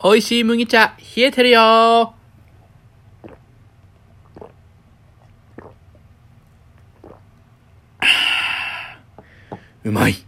美味しい麦茶、冷えてるよ うまい。